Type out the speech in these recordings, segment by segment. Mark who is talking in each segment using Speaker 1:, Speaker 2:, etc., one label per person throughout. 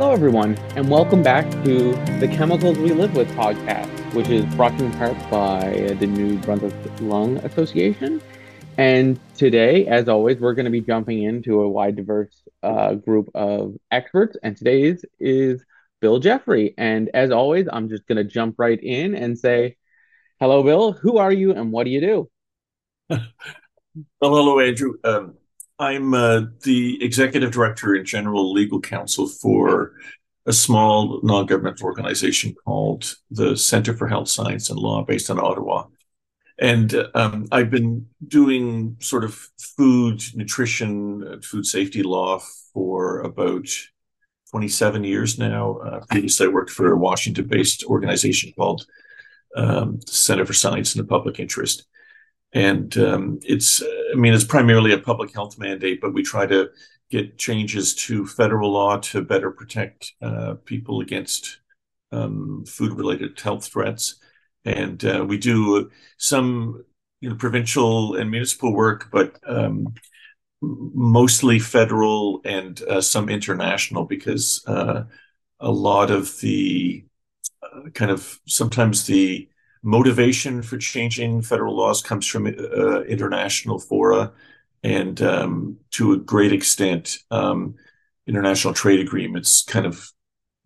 Speaker 1: Hello, everyone, and welcome back to the Chemicals We Live With podcast, which is brought to you in part by the New Brunswick Lung Association. And today, as always, we're going to be jumping into a wide, diverse uh, group of experts. And today's is Bill Jeffery. And as always, I'm just going to jump right in and say, Hello, Bill. Who are you and what do you do?
Speaker 2: well, hello, Andrew. Um, I'm uh, the executive director and general legal counsel for a small non governmental organization called the Center for Health Science and Law based in Ottawa. And um, I've been doing sort of food, nutrition, food safety law for about 27 years now. Uh, previously, I worked for a Washington based organization called um, Center for Science and the Public Interest and um, it's i mean it's primarily a public health mandate but we try to get changes to federal law to better protect uh, people against um, food related health threats. And uh, we do some you know provincial and municipal work but um, mostly federal and uh, some international because uh, a lot of the uh, kind of sometimes the motivation for changing federal laws comes from uh, international fora and um, to a great extent um, international trade agreements kind of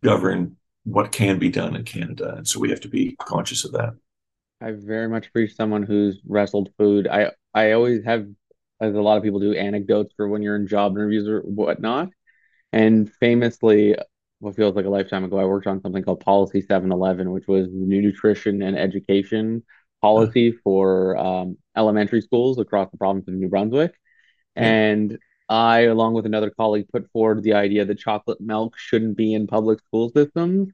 Speaker 2: govern what can be done in canada. And so we have to be conscious of that.
Speaker 1: I very much appreciate someone who's wrestled food. I i always have as a lot of people do anecdotes for when you're in job interviews or whatnot. And famously what feels like a lifetime ago, I worked on something called Policy 711, which was the new nutrition and education policy for um, elementary schools across the province of New Brunswick. And I, along with another colleague, put forward the idea that chocolate milk shouldn't be in public school systems.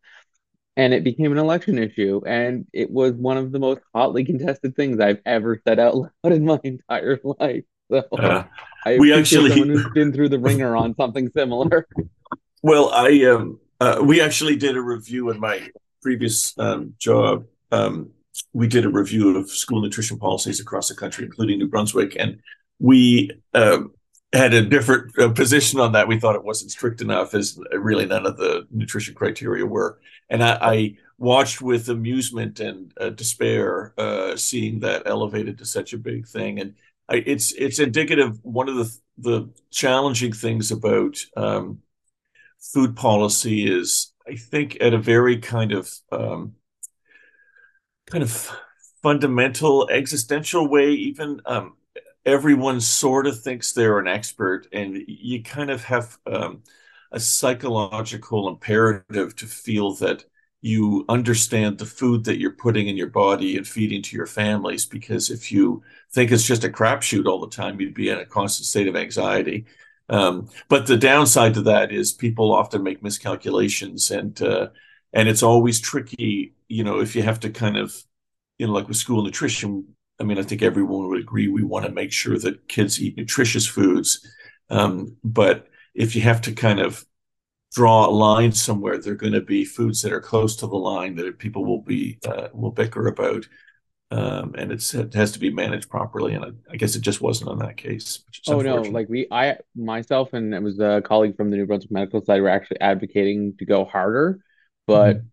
Speaker 1: And it became an election issue. And it was one of the most hotly contested things I've ever said out loud in my entire life. So uh, I we actually someone who's been through the ringer on something similar.
Speaker 2: Well, I um, uh, we actually did a review in my previous um, job. Um, we did a review of school nutrition policies across the country, including New Brunswick, and we um, had a different uh, position on that. We thought it wasn't strict enough, as really none of the nutrition criteria were. And I, I watched with amusement and uh, despair uh, seeing that elevated to such a big thing. And I, it's it's indicative. One of the the challenging things about um, food policy is, I think, at a very kind of um, kind of fundamental, existential way. Even um, everyone sort of thinks they're an expert, and you kind of have um, a psychological imperative to feel that you understand the food that you're putting in your body and feeding to your families. Because if you think it's just a crapshoot all the time, you'd be in a constant state of anxiety. Um, but the downside to that is people often make miscalculations, and uh, and it's always tricky. You know, if you have to kind of, you know, like with school nutrition. I mean, I think everyone would agree we want to make sure that kids eat nutritious foods. Um, but if you have to kind of draw a line somewhere, there are going to be foods that are close to the line that people will be uh, will bicker about um, and it has to be managed properly. And I, I, guess it just wasn't on that case.
Speaker 1: oh no, like we, I myself and it was a colleague from the New Brunswick Medical Society were actually advocating to go harder, but mm-hmm.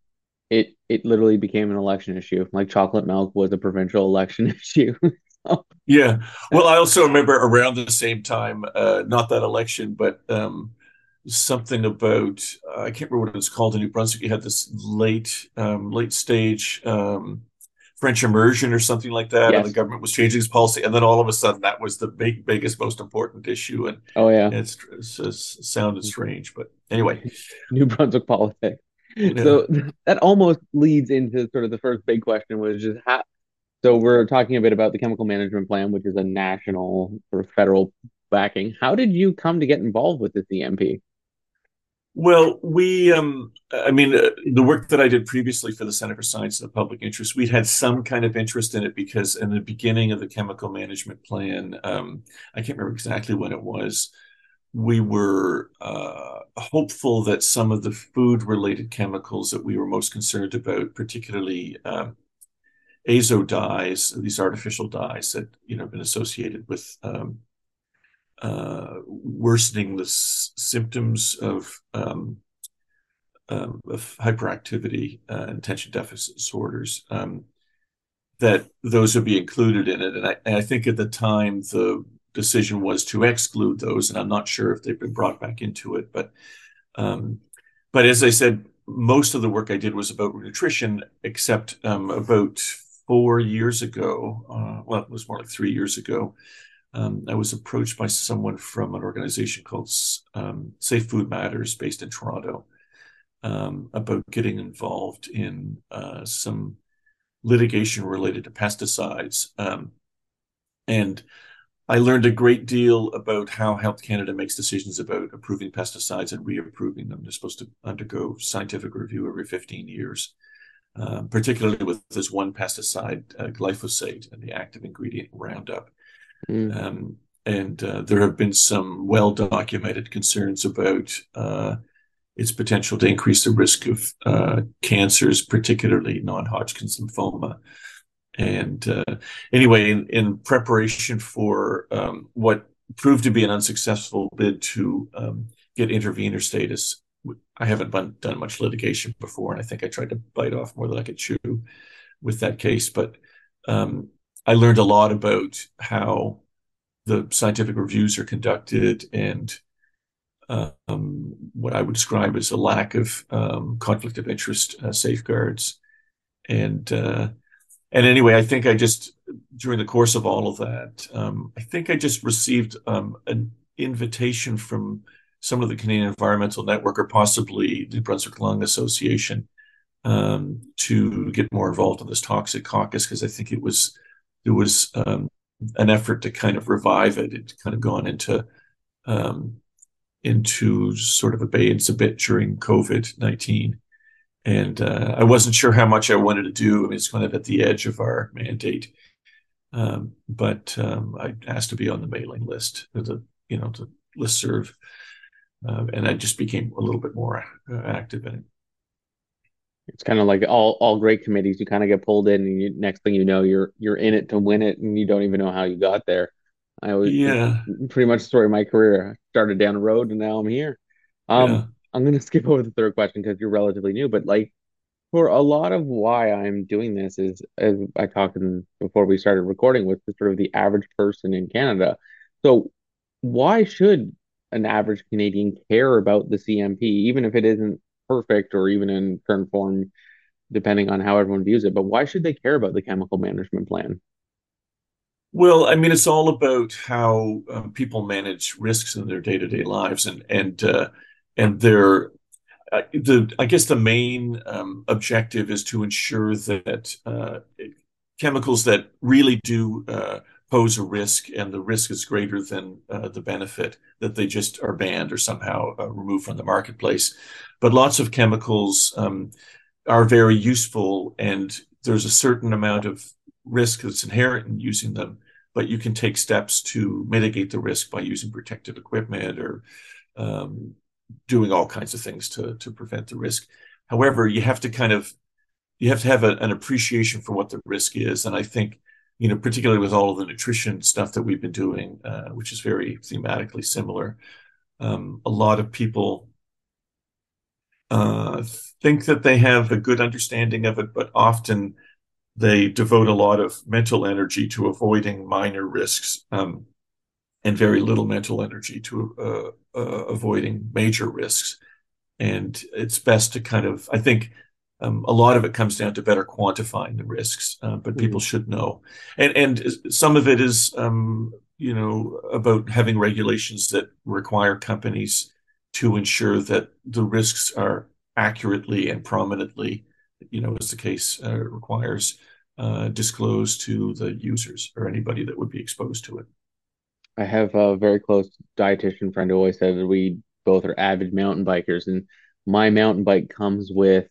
Speaker 1: it it literally became an election issue. Like chocolate milk was a provincial election issue.
Speaker 2: yeah, well, I also remember around the same time, uh, not that election, but. Um, something about uh, I can't remember what it was called in New Brunswick. You had this late um, late stage um, French immersion or something like that, yes. and the government was changing its policy, and then all of a sudden that was the big, biggest, most important issue. And
Speaker 1: oh yeah,
Speaker 2: it's, it's, it's sounded strange, but anyway,
Speaker 1: New Brunswick politics. Yeah. So that almost leads into sort of the first big question, which is how. So we're talking a bit about the chemical management plan, which is a national or federal backing. How did you come to get involved with the CMP?
Speaker 2: Well, we, um, I mean, uh, the work that I did previously for the Center for Science and the Public Interest, we had some kind of interest in it because in the beginning of the chemical management plan, um, I can't remember exactly when it was, we were uh, hopeful that some of the food related chemicals that we were most concerned about, particularly um, azo dyes, these artificial dyes that you know have been associated with um, uh, worsening the s- symptoms of um, um, of hyperactivity uh, and attention deficit disorders, um, that those would be included in it. And I, and I, think at the time the decision was to exclude those, and I'm not sure if they've been brought back into it. But um, but as I said, most of the work I did was about nutrition, except um, about four years ago. Uh, well, it was more like three years ago. Um, I was approached by someone from an organization called um, Safe Food Matters, based in Toronto, um, about getting involved in uh, some litigation related to pesticides. Um, and I learned a great deal about how Health Canada makes decisions about approving pesticides and reapproving them. They're supposed to undergo scientific review every 15 years, um, particularly with this one pesticide, uh, glyphosate, and the active ingredient Roundup. Mm. Um, and uh, there have been some well documented concerns about uh, its potential to increase the risk of uh, cancers, particularly non Hodgkin's lymphoma. And uh, anyway, in, in, preparation for um, what proved to be an unsuccessful bid to um, get intervener status, I haven't done much litigation before, and I think I tried to bite off more than I could chew with that case. But um, I learned a lot about how the scientific reviews are conducted and um, what I would describe as a lack of um, conflict of interest uh, safeguards. And uh, and anyway, I think I just during the course of all of that, um, I think I just received um, an invitation from some of the Canadian Environmental Network or possibly the Brunswick Lung Association um, to get more involved in this toxic caucus because I think it was there was um, an effort to kind of revive it. It kind of gone into um, into sort of abeyance a bit during COVID nineteen, and uh, I wasn't sure how much I wanted to do. I mean, it's kind of at the edge of our mandate, um, but um, I asked to be on the mailing list, the you know the list serve, uh, and I just became a little bit more uh, active in it.
Speaker 1: It's kind of like all all great committees. You kind of get pulled in, and you, next thing you know, you're you're in it to win it, and you don't even know how you got there. I was
Speaker 2: yeah,
Speaker 1: pretty much the story of my career. I started down the road, and now I'm here. Um, yeah. I'm gonna skip over the third question because you're relatively new, but like for a lot of why I'm doing this is, as I talked in before we started recording, with the, sort of the average person in Canada. So why should an average Canadian care about the CMP, even if it isn't perfect or even in current form, depending on how everyone views it. But why should they care about the chemical management plan?
Speaker 2: Well, I mean, it's all about how um, people manage risks in their day-to-day lives, and and uh, and their uh, the I guess the main um, objective is to ensure that uh, chemicals that really do uh, pose a risk and the risk is greater than uh, the benefit that they just are banned or somehow uh, removed from the marketplace. But lots of chemicals um, are very useful, and there's a certain amount of risk that's inherent in using them. But you can take steps to mitigate the risk by using protective equipment or um, doing all kinds of things to to prevent the risk. However, you have to kind of you have to have a, an appreciation for what the risk is, and I think you know, particularly with all of the nutrition stuff that we've been doing, uh, which is very thematically similar. Um, a lot of people uh, think that they have a good understanding of it, but often they devote a lot of mental energy to avoiding minor risks um, and very little mental energy to uh, uh avoiding major risks. And it's best to kind of, I think, um, a lot of it comes down to better quantifying the risks, uh, but mm-hmm. people should know. And and some of it is, um, you know, about having regulations that require companies to ensure that the risks are accurately and prominently, you know, as the case uh, requires, uh, disclosed to the users or anybody that would be exposed to it.
Speaker 1: I have a very close dietitian friend who always said that we both are avid mountain bikers, and my mountain bike comes with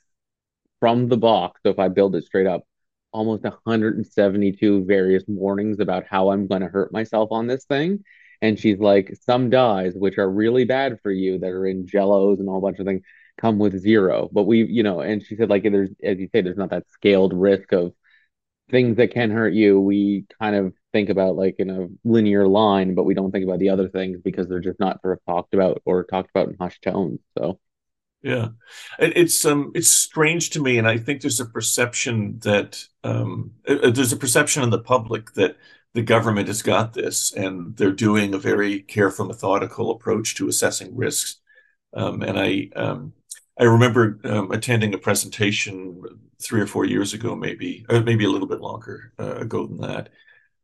Speaker 1: from the box. So if I build it straight up, almost 172 various warnings about how I'm going to hurt myself on this thing. And she's like, some dyes, which are really bad for you, that are in jellos and a whole bunch of things, come with zero. But we, you know, and she said, like, there's, as you say, there's not that scaled risk of things that can hurt you. We kind of think about like in a linear line, but we don't think about the other things because they're just not sort of talked about or talked about in hushed tones. So
Speaker 2: yeah. It's um it's strange to me, and I think there's a perception that um uh, uh, there's a perception in the public that the government has got this, and they're doing a very careful, methodical approach to assessing risks. Um, and I um, I remember um, attending a presentation three or four years ago, maybe, or maybe a little bit longer uh, ago than that,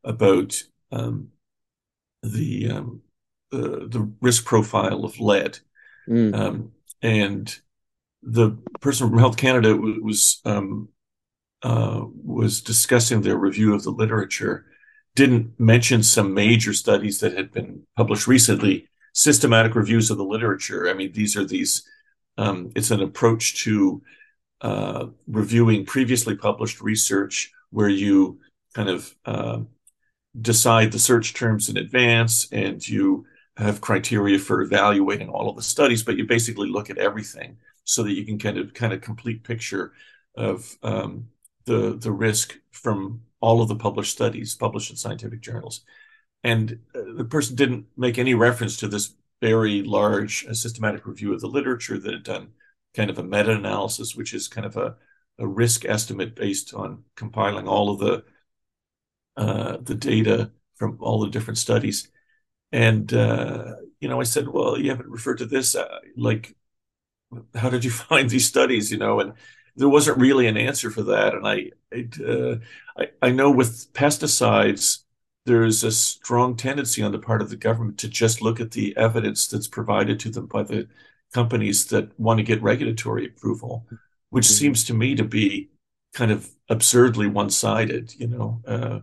Speaker 2: about um, the um, uh, the risk profile of lead. Mm. And the person from Health Canada was um, uh, was discussing their review of the literature, didn't mention some major studies that had been published recently, systematic reviews of the literature. I mean, these are these. Um, it's an approach to uh, reviewing previously published research where you kind of uh, decide the search terms in advance and you have criteria for evaluating all of the studies, but you basically look at everything so that you can kind of kind of complete picture of um, the the risk from all of the published studies published in scientific journals. And uh, the person didn't make any reference to this very large uh, systematic review of the literature that had done kind of a meta-analysis, which is kind of a, a risk estimate based on compiling all of the uh, the data from all the different studies and, uh, you know, I said, well, you haven't referred to this. Uh, like, how did you find these studies? You know, and there wasn't really an answer for that. And I, uh, I, I know with pesticides, there's a strong tendency on the part of the government to just look at the evidence that's provided to them by the companies that want to get regulatory approval, which mm-hmm. seems to me to be kind of absurdly one-sided. You know, uh,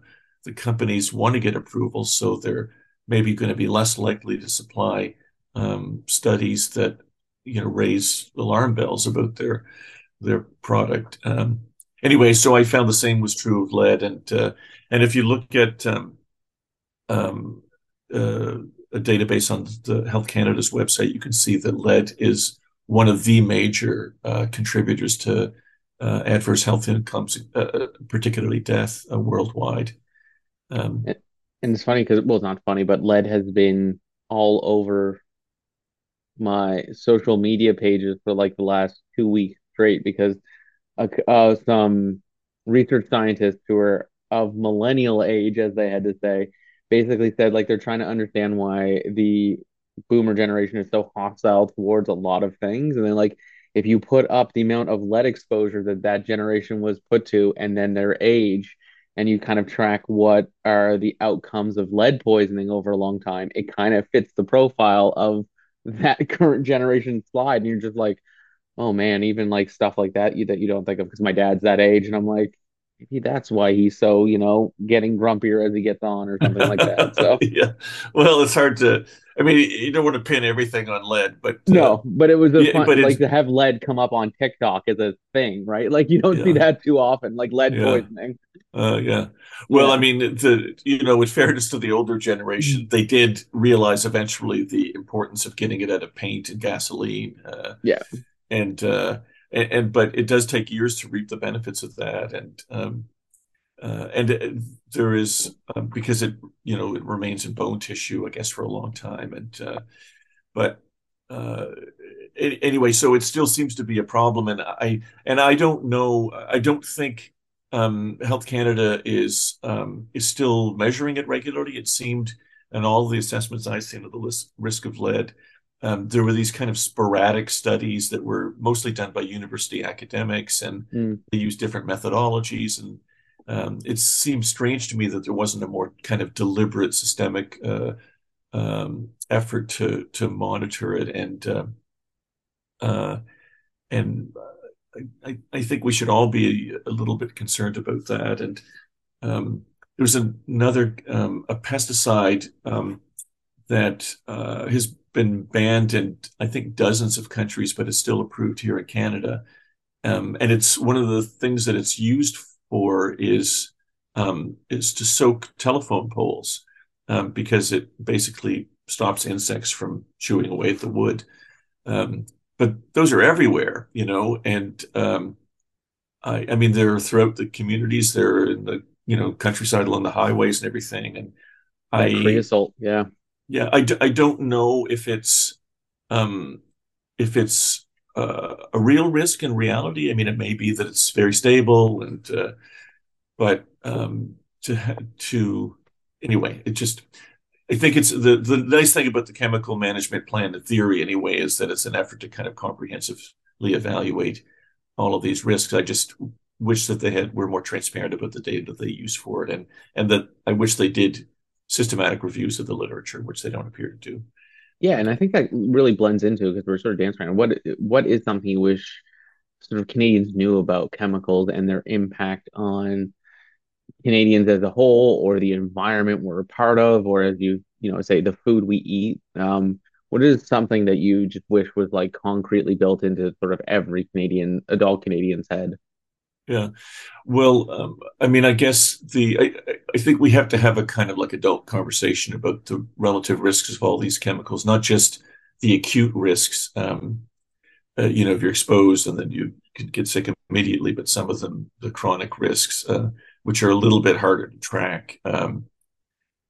Speaker 2: the companies want to get approval, so they're maybe going to be less likely to supply um, studies that you know raise alarm bells about their their product. Um, anyway, so I found the same was true of lead, and uh, and if you look at um, um, uh, a database on the Health Canada's website, you can see that lead is one of the major uh, contributors to uh, adverse health outcomes, uh, uh, particularly death worldwide.
Speaker 1: Um, and it's funny because well, it's not funny, but lead has been all over my social media pages for like the last two weeks straight because uh, some research scientists who are of millennial age, as they had to say, basically said like they're trying to understand why the boomer generation is so hostile towards a lot of things, and then like if you put up the amount of lead exposure that that generation was put to, and then their age and you kind of track what are the outcomes of lead poisoning over a long time, it kind of fits the profile of that current generation slide. And you're just like, oh man, even like stuff like that you that you don't think of because my dad's that age, and I'm like, maybe that's why he's so you know getting grumpier as he gets on or something like that. So
Speaker 2: yeah, well, it's hard to. I mean, you don't want to pin everything on lead, but uh,
Speaker 1: no, but it was a yeah, fun, like to have lead come up on TikTok as a thing, right? Like you don't yeah. see that too often, like lead yeah. poisoning.
Speaker 2: Uh, yeah. Well. I mean, the you know, with fairness to the older generation, they did realize eventually the importance of getting it out of paint and gasoline.
Speaker 1: Uh, yeah.
Speaker 2: And, uh, and, and but it does take years to reap the benefits of that, and um, uh, and uh, there is um, because it you know it remains in bone tissue, I guess, for a long time, and uh, but uh, anyway, so it still seems to be a problem, and I and I don't know, I don't think um, Health Canada is um, is still measuring it regularly. It seemed, and all the assessments I've seen of the list, risk of lead, um, there were these kind of sporadic studies that were mostly done by university academics, and mm. they used different methodologies. And um, it seems strange to me that there wasn't a more kind of deliberate systemic uh, um, effort to to monitor it and uh, uh, and I, I think we should all be a, little bit concerned about that. And um, there was another um, a pesticide um, that uh, has been banned in I think dozens of countries, but it's still approved here in Canada. Um, and it's one of the things that it's used for is um, is to soak telephone poles um, because it basically stops insects from chewing away at the wood. Um, but those are everywhere, you know, and um, I, I mean they're throughout the communities. They're in the you know countryside along the highways and everything. And
Speaker 1: like I creosote, yeah,
Speaker 2: yeah. I, I don't know if it's um, if it's uh, a real risk in reality. I mean, it may be that it's very stable, and uh, but um, to to anyway, it just I think it's the the nice thing about the chemical management plan, the theory anyway, is that it's an effort to kind of comprehensively evaluate all of these risks. I just wish that they had were more transparent about the data that they use for it, and and that I wish they did systematic reviews of the literature, which they don't appear to do.
Speaker 1: Yeah, and I think that really blends into because we're sort of dancing around. What what is something you wish sort of Canadians knew about chemicals and their impact on Canadians as a whole, or the environment we're a part of, or as you you know say the food we eat? Um, what is something that you just wish was like concretely built into sort of every Canadian adult Canadian's head?
Speaker 2: Yeah. Well, um, I mean, I guess the I, I think we have to have a kind of like adult conversation about the relative risks of all these chemicals, not just the acute risks. Um, uh, you know, if you're exposed and then you can get sick immediately, but some of them, the chronic risks, uh, which are a little bit harder to track, um,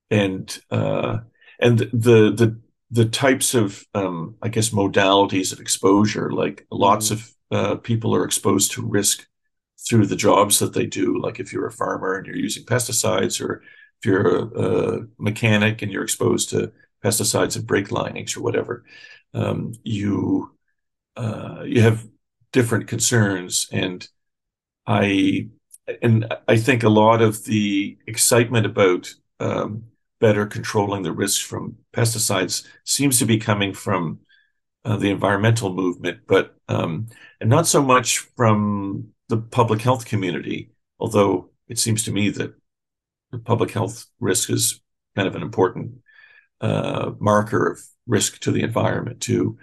Speaker 2: and uh, and the the the types of um, I guess modalities of exposure, like lots mm-hmm. of uh, people are exposed to risk through the jobs that they do. Like if you're a farmer and you're using pesticides, or if you're a, a mechanic and you're exposed to pesticides and brake linings or whatever, um, you uh, you have different concerns. And I and I think a lot of the excitement about um, better controlling the risks from pesticides seems to be coming from uh, the environmental movement, but um, and not so much from the public health community, although it seems to me that the public health risk is kind of an important uh, marker of risk to the environment too.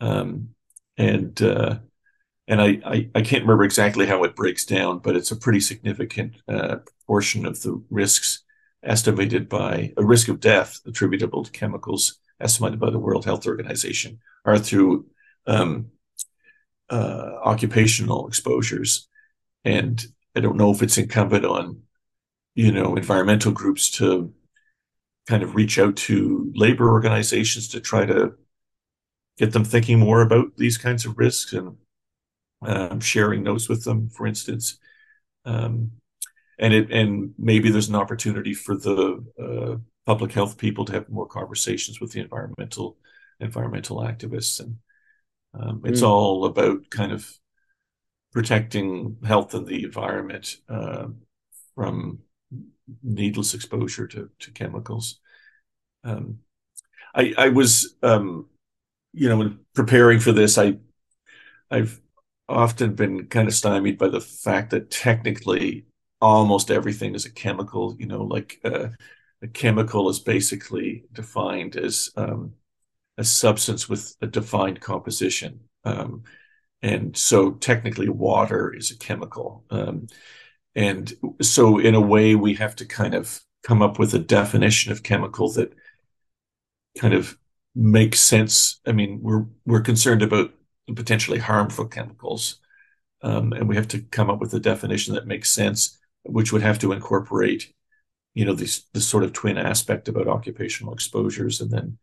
Speaker 2: Um, and uh, and I, I, I can't remember exactly how it breaks down, but it's a pretty significant uh, portion of the risks estimated by a risk of death attributable to chemicals estimated by the World Health Organization are through um, uh, occupational exposures. And I don't know if it's incumbent on, you know, environmental groups to kind of reach out to labor organizations to try to get them thinking more about these kinds of risks and um, sharing notes with them, for instance. Um, and it and maybe there's an opportunity for the uh, public health people to have more conversations with the environmental environmental activists and um, it's mm. all about kind of protecting health and the environment uh, from needless exposure to, to chemicals. Um, I, I was, um, you know, preparing for this, I, I've often been kind of stymied by the fact that technically almost everything is a chemical. You know, like uh, a chemical is basically defined as um, a substance with a defined composition. Um, and so technically water is a chemical. Um, and so in a way we have to kind of come up with a definition of chemical that kind of makes sense. I mean, we're we're concerned about potentially harmful chemicals. Um, and we have to come up with a definition that makes sense, which would have to incorporate, you know, this this sort of twin aspect about occupational exposures and then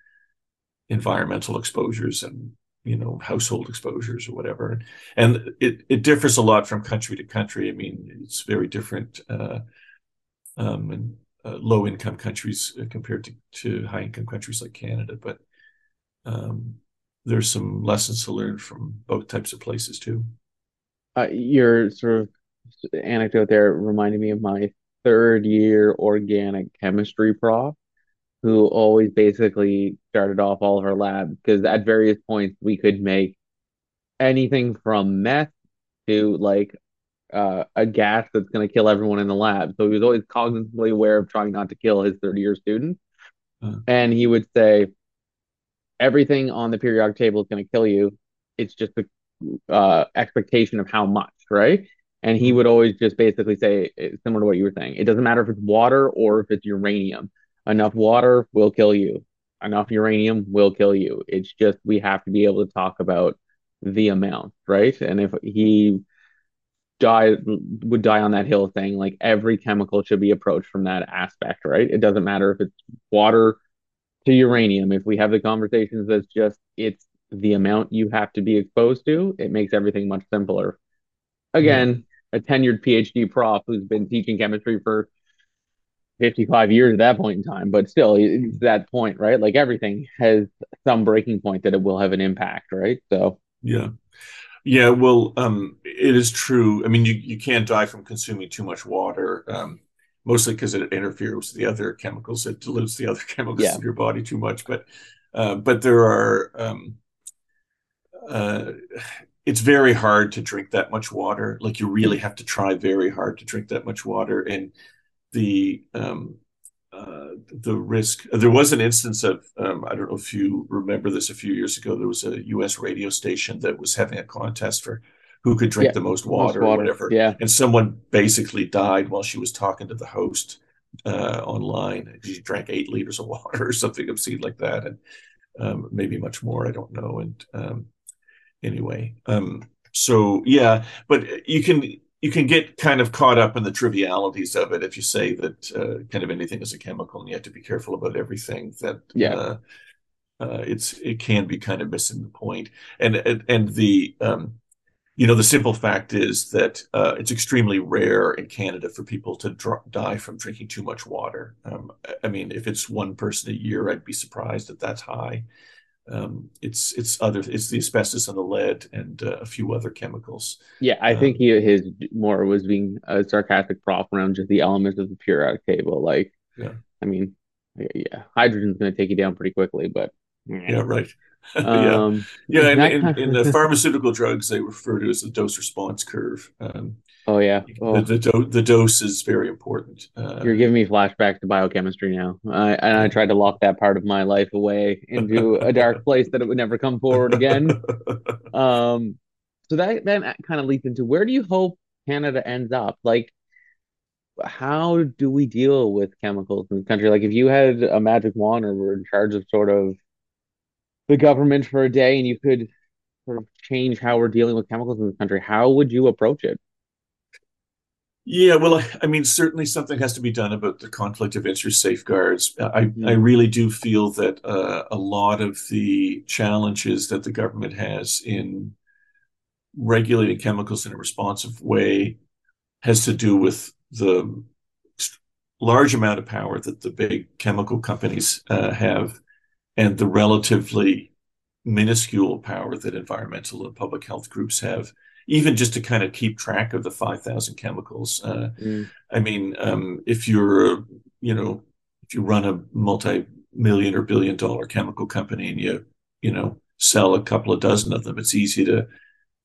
Speaker 2: environmental exposures and you know household exposures or whatever. And it, it differs a lot from country to country. I mean it's very different uh, um, in uh, low income countries compared to, to high income countries like canada. But um, there's some lessons to learn from both types of places too.
Speaker 1: Uh, your sort of anecdote there reminded me of my third year organic chemistry prof who always basically started off all of her labs because at various points we could make anything from meth to like uh, a gas that's going to kill everyone in the lab. So he was always cognitively aware of trying not to kill his 30 year students. Uh-huh. And he would say, everything on the periodic table is going to kill you. It's just the uh, expectation of how much, right? And he would always just basically say, similar to what you were saying, it doesn't matter if it's water or if it's uranium enough water will kill you. Enough uranium will kill you. It's just we have to be able to talk about the amount, right? And if he died would die on that hill saying like every chemical should be approached from that aspect, right? It doesn't matter if it's water to uranium. If we have the conversations that's just it's the amount you have to be exposed to, it makes everything much simpler.
Speaker 2: Yeah.
Speaker 1: Again, a tenured PhD prof who's been teaching chemistry for 55 years at that point in time, but still, it's that point, right? Like everything has some breaking point that it will have an impact, right? So,
Speaker 2: Yeah. Yeah, well, um, it is true. I mean, you, you can't die from consuming too much water, um, mostly because it interferes with the other chemicals. It dilutes the other chemicals
Speaker 1: yeah,
Speaker 2: in your body too much. But uh, but there are um, uh, it's very hard to drink that much water. Like you really have to try very hard to drink that much water, and the um, uh, the risk. There was an instance of um, I don't know if you remember this a few years ago. There was a U.S. radio station that was having a contest for who could drink
Speaker 1: yeah,
Speaker 2: the most
Speaker 1: most
Speaker 2: water or whatever,
Speaker 1: Yeah,
Speaker 2: and someone basically died while she was talking to the host uh, online. She drank eight liters of water or something obscene like that, and um, maybe much more. I don't know. And um, anyway, um, so yeah, but you can you can get kind of caught up in the trivialities of it if you say that uh, kind of anything is a chemical and you have to be careful about everything that
Speaker 1: yeah,
Speaker 2: uh, uh, it's it can be kind of missing the point and and, and the um, you know the simple fact is that uh, it's extremely rare in Canada for people to dr- die from drinking too much water. Um, I mean, if it's one person a year, I'd be surprised that that's high. Um, it's it's other it's the asbestos and the lead and uh, a few other chemicals.
Speaker 1: yeah. I think
Speaker 2: Um,
Speaker 1: he his more was being a sarcastic prof around just the elements of the periodic table. Like,
Speaker 2: yeah,
Speaker 1: I mean, yeah, yeah, hydrogen's going to take you down pretty quickly, but
Speaker 2: yeah, right. yeah,
Speaker 1: um,
Speaker 2: yeah. And
Speaker 1: that
Speaker 2: in, in the pharmaceutical drugs, they refer to as the dose response curve. Um,
Speaker 1: oh yeah,
Speaker 2: the
Speaker 1: oh.
Speaker 2: the, do- the dose is very important. Uh,
Speaker 1: You're giving me flashbacks to biochemistry now. I, and I tried to lock that part of my life away into a dark place that it would never come forward again. Um, so that then kind of leads into where do you hope Canada ends up? Like, how do we deal with chemicals in the country? Like, if you had a magic wand or were in charge of sort of the government for a day and you could sort of change how we're dealing with chemicals in the country, how would you approach it?
Speaker 2: Yeah, well, I, I mean, certainly something has to be done about the conflict of interest safeguards. I, I
Speaker 1: Mm,
Speaker 2: really do feel that uh, a lot of the challenges that the government has in regulating chemicals in a responsive way has to do with the large amount of power that the big chemical companies uh, have and the relatively minuscule power that environmental and public health groups have, even just to kind of keep track of the 5,000 chemicals. Uh,
Speaker 1: mm,
Speaker 2: I mean, um, if you're, you know, if you run a multi-million or billion dollar chemical company and you, you know, sell a couple of dozen of them, it's easy to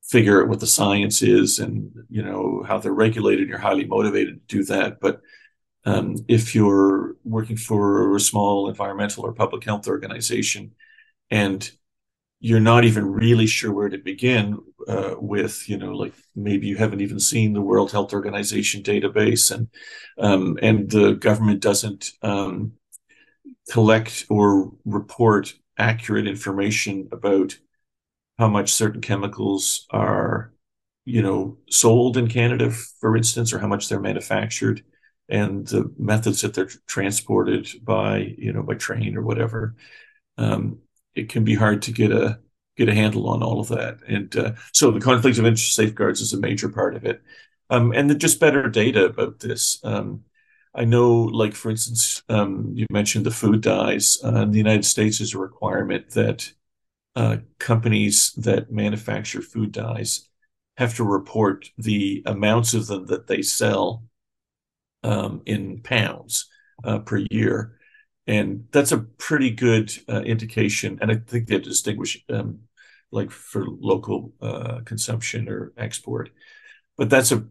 Speaker 2: figure out what the science is and, you know, how they're regulated. You're highly motivated to do that. But um, if you're working for a small environmental or public health organization and you're not even really sure where to begin uh, with, you know, like maybe you haven't even seen the World Health Organization database, and um, and the government doesn't um, collect or report accurate information about how much certain chemicals are, you know, sold in Canada, for instance, or how much they're manufactured, and the methods that they're transported by, you know, by train or whatever. Um, it can be hard to get a get a handle on all of that. And uh, so the conflict of interest safeguards is a major part of it. Um, and then just better data about this. Um, I know, like, for instance, um, you mentioned the food dyes. Uh, in the United States, is a requirement that uh, companies that manufacture food dyes have to report the amounts of them that they sell um, in pounds uh, per year and that's a pretty good uh, indication. And I think they have to distinguish um, like for local uh, consumption or export, but that's a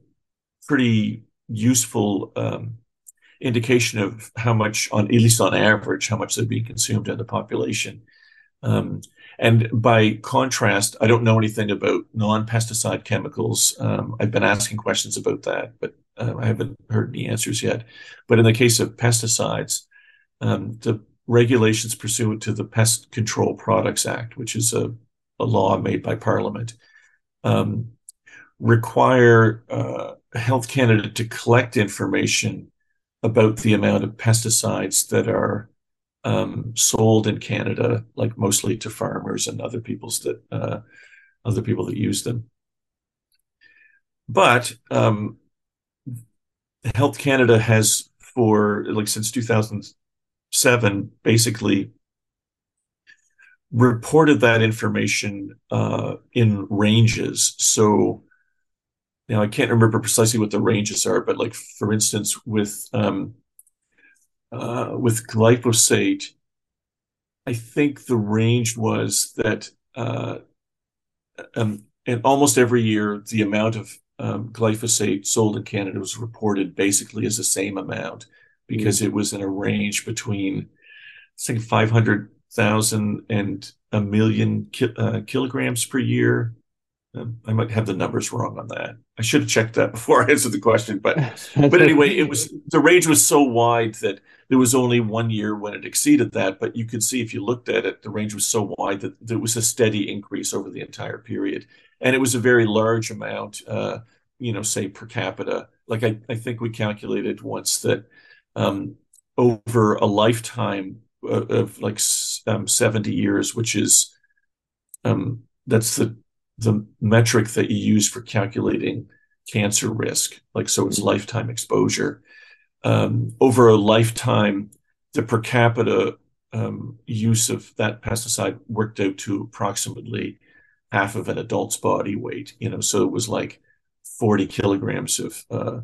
Speaker 2: pretty useful um, indication of how much, on at least on average, how much they're being consumed in the population. Um, and by contrast, I don't know anything about non-pesticide chemicals. Um, I've been asking questions about that, but uh, I haven't heard any answers yet. But in the case of pesticides, um, the regulations pursuant to the Pest Control Products Act, which is a, a law made by Parliament, um, require uh, Health Canada to collect information about the amount of pesticides that are um, sold in Canada, like mostly to farmers and other people's that uh, other people that use them. But um, Health Canada has for like since 2007 basically reported that information uh, in ranges. So now I can't remember precisely what the ranges are, but like for instance, with um, uh, with glyphosate, I think the range was that uh, um, and almost every year the amount of um, glyphosate sold in Canada was reported basically as the same amount because mm. it was in a range between I think 500,000 and a million ki- uh, kilograms per year. Um, I might have the numbers wrong on that. I should have checked that before I answered the question, but but anyway, it was the range was so wide that there was only one year when it exceeded that. But you could see if you looked at it, the range was so wide that there was a steady increase over the entire period, and it was a very large amount. Uh, you know, say per capita. Like I, I think we calculated once that um, over a lifetime of, of like um, 70 years, which is um, that's the the metric that you use for calculating cancer risk. Like, so it's lifetime exposure. Um, over a lifetime, the per capita um, use of that pesticide worked out to approximately half of an adult's body weight. You know, so it was like 40 kilograms of uh,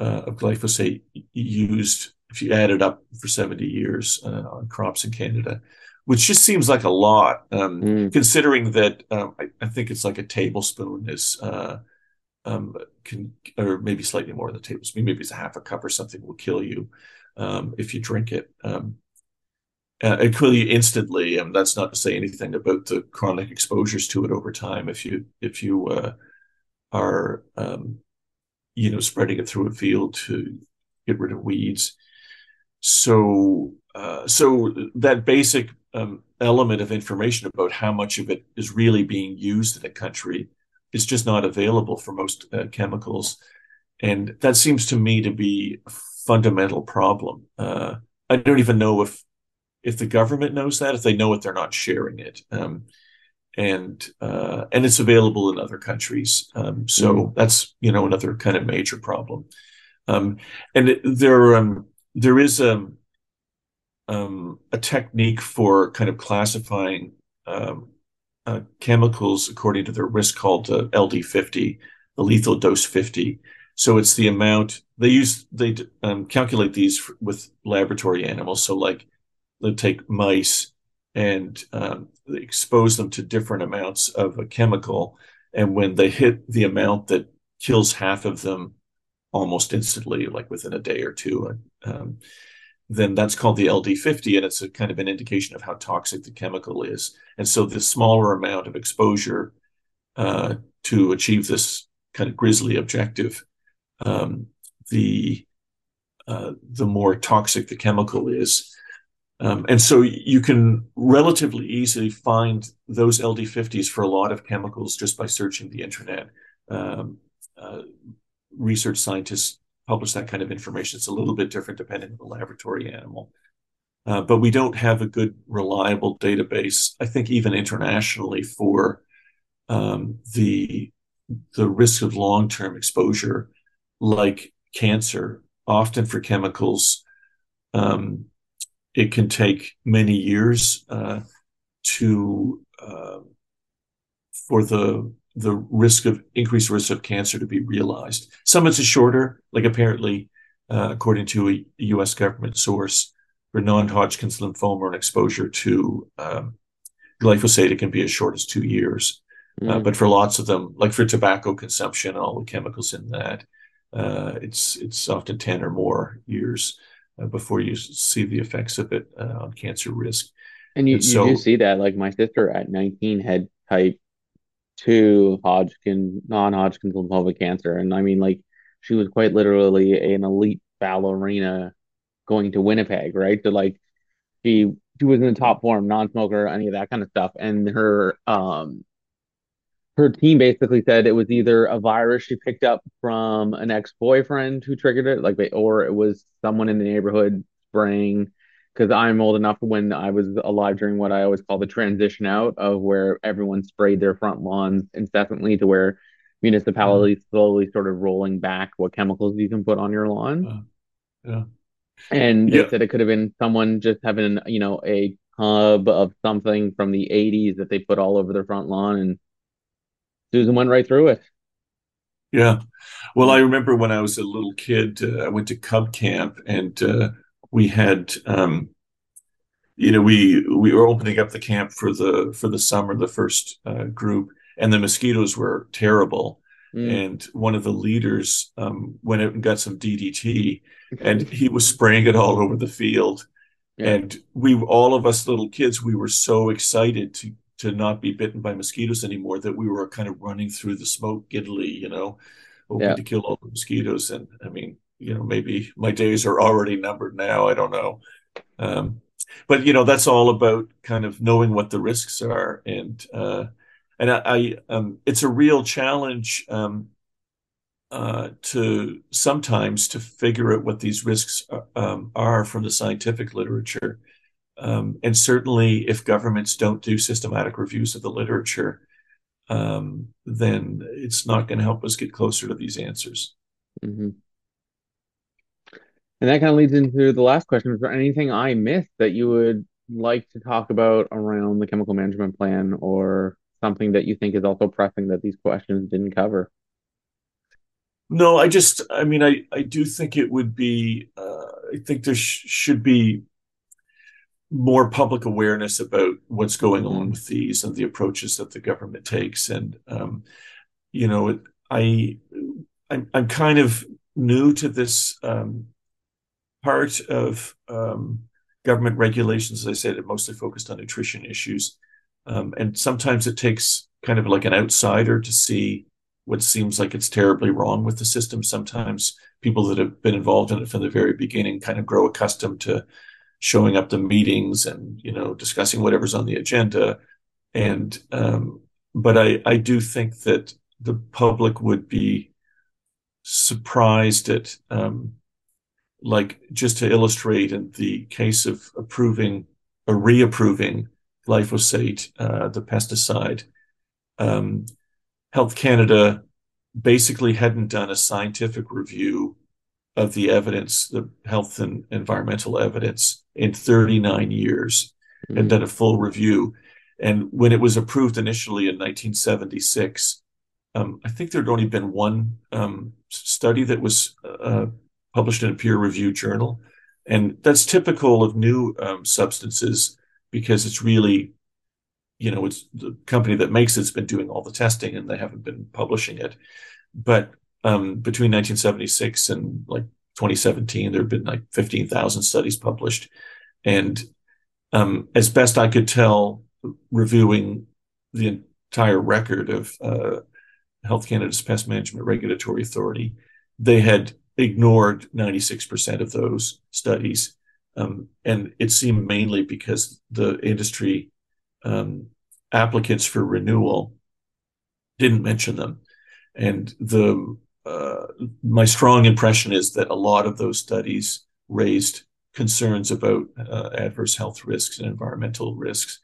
Speaker 2: uh, of glyphosate used if you add it up for 70 years uh, on crops in Canada which just seems like a lot, um, mm. considering that um, I, I, think it's like a tablespoon is, uh, um, can, or maybe slightly more than a tablespoon, maybe it's a half a cup or something will kill you um, if you drink it. Um, uh, it kill you instantly, and that's not to say anything about the chronic exposures to it over time. If you if you uh, are um, you know spreading it through a field to get rid of weeds, so uh, so that basic um, element of information about how much of it is really being used in a country is just not available for most uh, chemicals. And that seems to me to be a fundamental problem. Uh, I don't even know if if the government knows that. If they know it, they're not sharing it. Um, and uh, and it's available in other countries. Um, so mm. that's you know another kind of major problem. Um, and it, there um, there is a um, um, a technique for kind of classifying um, uh, chemicals according to their risk called uh, LD50, the lethal dose 50. So it's the amount they use. They um, calculate these with laboratory animals. So like they take mice and um, expose them to different amounts of a chemical, and when they hit the amount that kills half of them almost instantly, like within a day or two, um, then that's called the LD50, and it's a kind of an indication of how toxic the chemical is. And so, the smaller amount of exposure uh, to achieve this kind of grisly objective, um, the uh, the more toxic the chemical is. Um, and so you can relatively easily find those LD50s for a lot of chemicals just by searching the internet. Um, uh, research scientists publish that kind of information. It's a little bit different depending on the laboratory animal. Uh, but we don't have a good, reliable database, I think, even internationally, for um, the the risk of long term exposure, like cancer. Often for chemicals, um, it can take many years uh, to uh, for the the risk of increased risk of cancer to be realized. Some it's a shorter, like apparently, uh, according to a U.S. government source, for non-Hodgkin's lymphoma and exposure to um, glyphosate, it can be as short as two years. Mm. Uh, but for lots of them, like for tobacco consumption and all the chemicals in that, uh, it's it's often ten or more years uh, before you see the effects of it uh, on cancer risk.
Speaker 1: And you, and so, you do see that, like my sister at 19 had type 2 Hodgkin, non-Hodgkin lymphoma cancer. And I mean, like, she was quite literally an elite ballerina going to Winnipeg, right? So, like, she she was in the top form, non-smoker, any of that kind of stuff. And her um her team basically said it was either a virus she picked up from an ex-boyfriend who triggered it, like, or it was someone in the neighborhood spraying because I'm old enough when I was alive during what I always call the transition out of where everyone sprayed their front lawns incessantly to where municipalities
Speaker 2: uh,
Speaker 1: slowly of rolling back what chemicals you can put on your lawn.
Speaker 2: uh, yeah,
Speaker 1: And they
Speaker 2: yeah,
Speaker 1: said it could have been someone just having, you know, a tub of something from the 80s that they put all over their front lawn and Susan went right through it.
Speaker 2: yeah. Well, I remember when I was a little kid, uh, I went to Cub Camp, and uh, we had, um, you know, we we were opening up the camp for the for the summer, the first uh, group, and the mosquitoes were terrible.
Speaker 1: Mm.
Speaker 2: And one of the leaders um, went out and got some DDT, and he was spraying it all over the field.
Speaker 1: Yeah.
Speaker 2: And we, all of us little kids, we were so excited to to not be bitten by mosquitoes anymore that we were kind of running through the smoke giddily, you know, hoping
Speaker 1: Yeah.
Speaker 2: to kill all the mosquitoes. And I mean, you know, maybe my days are already numbered now. I don't know. Um, but you know, that's all about kind of knowing what the risks are, and uh, and I, I um, it's a real challenge um, uh, to sometimes to figure out what these risks uh, um, are from the scientific literature. Um, and certainly, if governments don't do systematic reviews of the literature, um, then it's not going to help us get closer to these answers.
Speaker 1: hmm And that kind of leads into the last question. Is there anything I missed that you would like to talk about around the chemical management plan or something that you think is also pressing that these questions didn't cover?
Speaker 2: No, I just, I mean, I, I do think it would be, uh, I think there sh- should be more public awareness about what's going on with these and the approaches that the government takes. And, um, you know, I, I'm, I'm kind of new to this um, part of um, government regulations. As I said, it mostly focused on nutrition issues. Um, and sometimes it takes kind of like an outsider to see what seems like it's terribly wrong with the system. Sometimes people that have been involved in it from the very beginning kind of grow accustomed to showing up to meetings and you know discussing whatever's on the agenda. And um, but I I do think that the public would be surprised at um, like just to illustrate in the case of approving or reapproving glyphosate, uh, the pesticide, um, Health Canada basically hadn't done a scientific review of the evidence, the health and environmental evidence in 39 years, and
Speaker 1: mm,
Speaker 2: done a full review. And when it was approved initially in 1976, um, I think there'd only been one um, study that was uh, published in a peer-reviewed journal, and that's typical of new um, substances because it's really, you know, it's the company that makes it's been doing all the testing and they haven't been publishing it. But um, between 1976 and like 2017, there have been like 15,000 studies published, and um, as best I could tell, reviewing the entire record of uh, Health Canada's Pest Management Regulatory Authority, they had ignored 96% of those studies. Um, and it seemed mainly because the industry um, applicants for renewal didn't mention them. And the uh, my strong impression is that a lot of those studies raised concerns about uh, adverse health risks and environmental risks.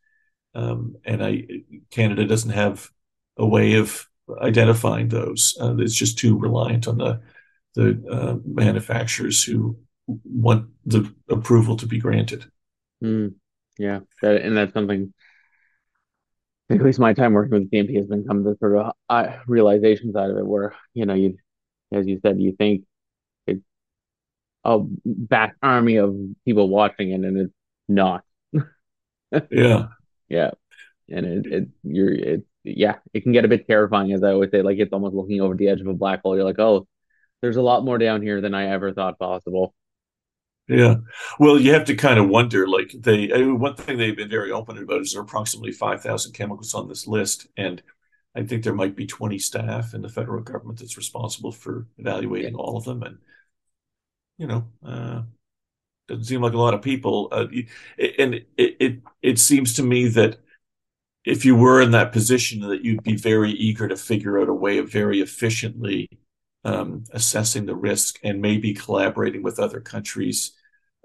Speaker 2: Um, and I Canada doesn't have a way of identifying those. Uh, it's just too reliant on the the uh, manufacturers who want the approval to be granted.
Speaker 1: mm. Yeah. That, and that's something, at least my time working with CMP has been come to sort of uh, realization side of it where, you know, you, as you said, you think it's a vast army of people watching it and it's not.
Speaker 2: Yeah,
Speaker 1: Yeah. And it, it, you're, it, yeah, it can get a bit terrifying, as I always say, like it's almost looking over the edge of a black hole. You're like, oh, there's a lot more down here than I ever thought possible.
Speaker 2: yeah. Well, you have to kind of wonder. Like they, I mean, one thing they've been very open about is there are approximately five thousand chemicals on this list, and I think there might be 20 staff in the federal government that's responsible for
Speaker 1: Yeah.
Speaker 2: evaluating all of them. And, you know, uh, doesn't seem like a lot of people. Uh, and it, it, it seems to me that if you were in that position, that you'd be very eager to figure out a way of very efficiently um, assessing the risk and maybe collaborating with other countries.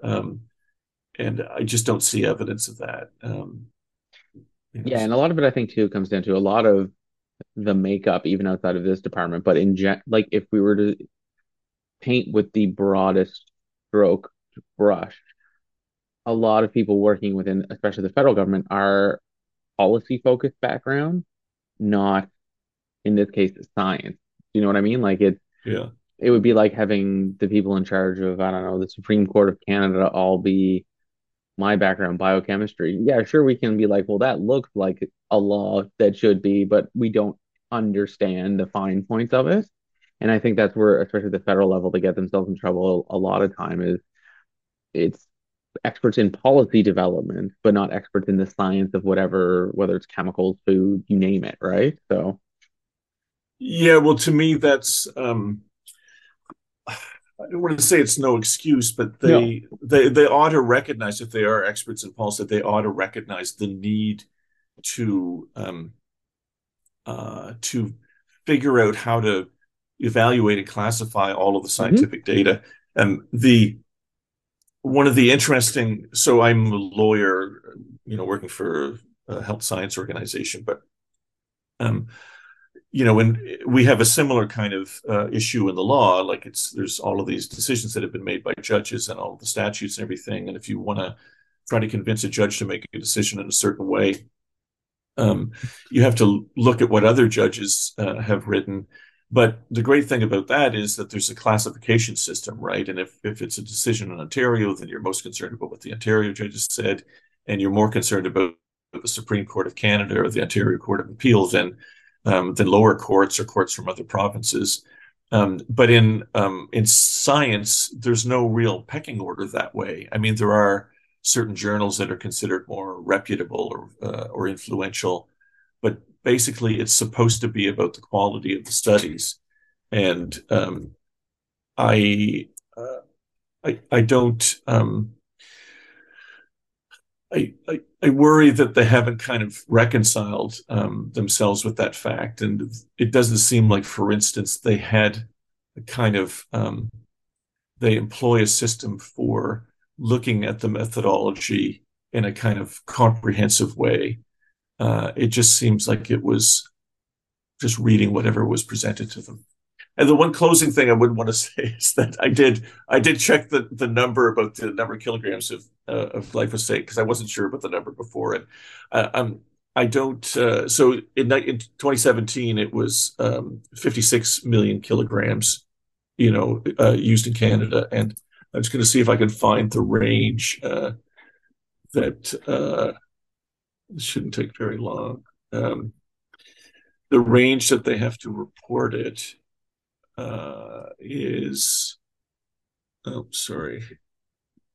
Speaker 2: Um, and I just don't see evidence of that. Um,
Speaker 1: yeah, and a lot of it I think too comes down to a lot of the makeup even outside of this department, but in gen like if we were to paint with the broadest stroke brush, a lot of people working within especially the federal government are policy focused background, not in this case science. You know what I mean? Like it's
Speaker 2: yeah.
Speaker 1: It would be like having the people in charge of, I don't know, the Supreme Court of Canada all be my background, biochemistry. Yeah, sure, we can be like, well, that looks like a law that should be, but we don't understand the fine points of it. And I think that's where, especially the federal level, they get themselves in trouble a lot of time is it's experts in policy development, but not experts in the science of whatever, whether it's chemicals, food, you name it, right? So
Speaker 2: yeah, well, to me, that's um I don't want to say it's no excuse, but they no. they they ought to recognize if they are experts in policy, that they ought to recognize the need to um, uh, to figure out how to evaluate and classify all of the mm-hmm. scientific mm-hmm. data. And the one of the interesting, so I'm a lawyer, you know, working for a health science organization, but um, you know, when we have a similar kind of uh, issue in the law, like it's there's all of these decisions that have been made by judges and all of the statutes and everything, and if you want to try to convince a judge to make a decision in a certain way, um, you have to look at what other judges uh, have written. But the great thing about that is that there's a classification system, right? And if if it's a decision in Ontario, then you're most concerned about what the Ontario judges said, and you're more concerned about the Supreme Court of Canada or the Ontario Court of Appeal than um, than lower courts or courts from other provinces. Um, but in um, in science, there's no real pecking order that way. I mean, there are certain journals that are considered more reputable or uh, or influential, but basically, it's supposed to be about the quality of the studies. And um, I, uh, I I don't um, I, I, I worry that they haven't kind of reconciled um, themselves with that fact, and it doesn't seem like, for instance, they had a kind of um, they employ a system for looking at the methodology in a kind of comprehensive way. Uh, it just seems like it was just reading whatever was presented to them. And the one closing thing I would want to say is that I did I did check the the number about the number of kilograms of uh, of glyphosate because I wasn't sure about the number before, and uh, um, I don't. Uh, so in, in 2017, it was um, 56 million kilograms, you know, uh, used in Canada, and I'm just going to see if I can find the range uh, that uh, shouldn't take very long. Um, the range that they have to report it uh, is oh sorry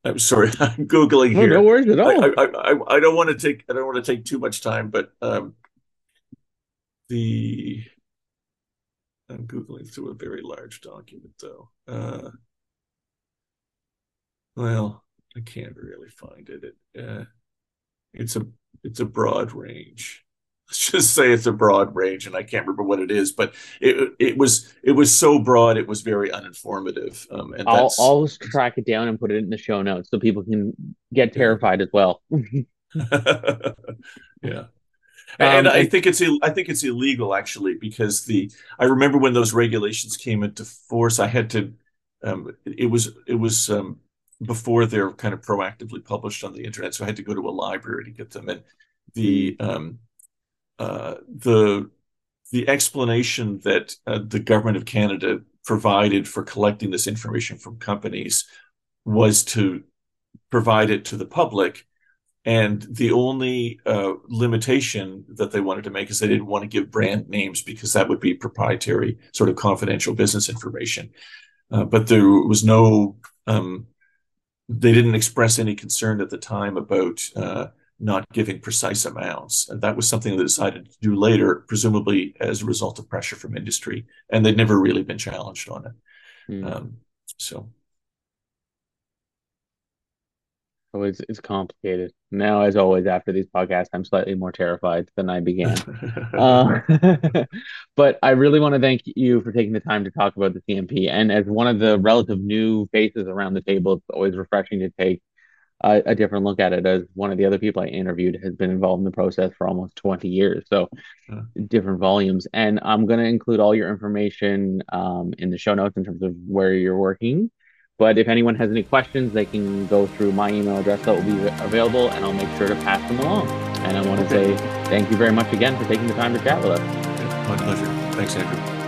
Speaker 2: i'm sorry i'm googling here
Speaker 1: no worries at all.
Speaker 2: I, I, I, I, don't want to take i don't want to take too much time but um, the i'm googling through a very large document though. Uh, well i can't really find it, it uh, it's a it's a broad range let's just say it's a broad range and i can't remember what it is but it it was it was so broad it was very uninformative um, and
Speaker 1: i'll always track it down and put it in the show notes so people can get terrified as well.
Speaker 2: Yeah. And um, I think it's I think it's illegal actually because the I remember when those regulations came into force I had to um, it was it was um, before they're kind of proactively published on the internet so I had to go to a library to get them and the um, the the explanation that uh, the government of Canada provided for collecting this information from companies was to provide it to the public. And the only uh, limitation that they wanted to make is they didn't want to give brand names because that would be proprietary, sort of confidential business information. Uh, but there was no, um, they didn't express any concern at the time about uh, not giving precise amounts. And that was something they decided to do later, presumably as a result of pressure from industry. And they'd never really been challenged on it. Mm. Um, so.
Speaker 1: It's, it's complicated. Now, as always, after these podcasts, I'm slightly more terrified than I began. uh, but I really want to thank you for taking the time to talk about the CMP. And as one of the relative new faces around the table, it's always refreshing to take a, a, different look at it as one of the other people I interviewed has been involved in the process for almost 20 years. So yeah. different volumes. And I'm going to include all your information um, in the show notes in terms of where you're working. But if anyone has any questions, they can go through my email address that will be available and I'll make sure to pass them along. And I want to okay. say thank you very much again for taking the time to chat with us.
Speaker 2: My pleasure. Thanks, Andrew.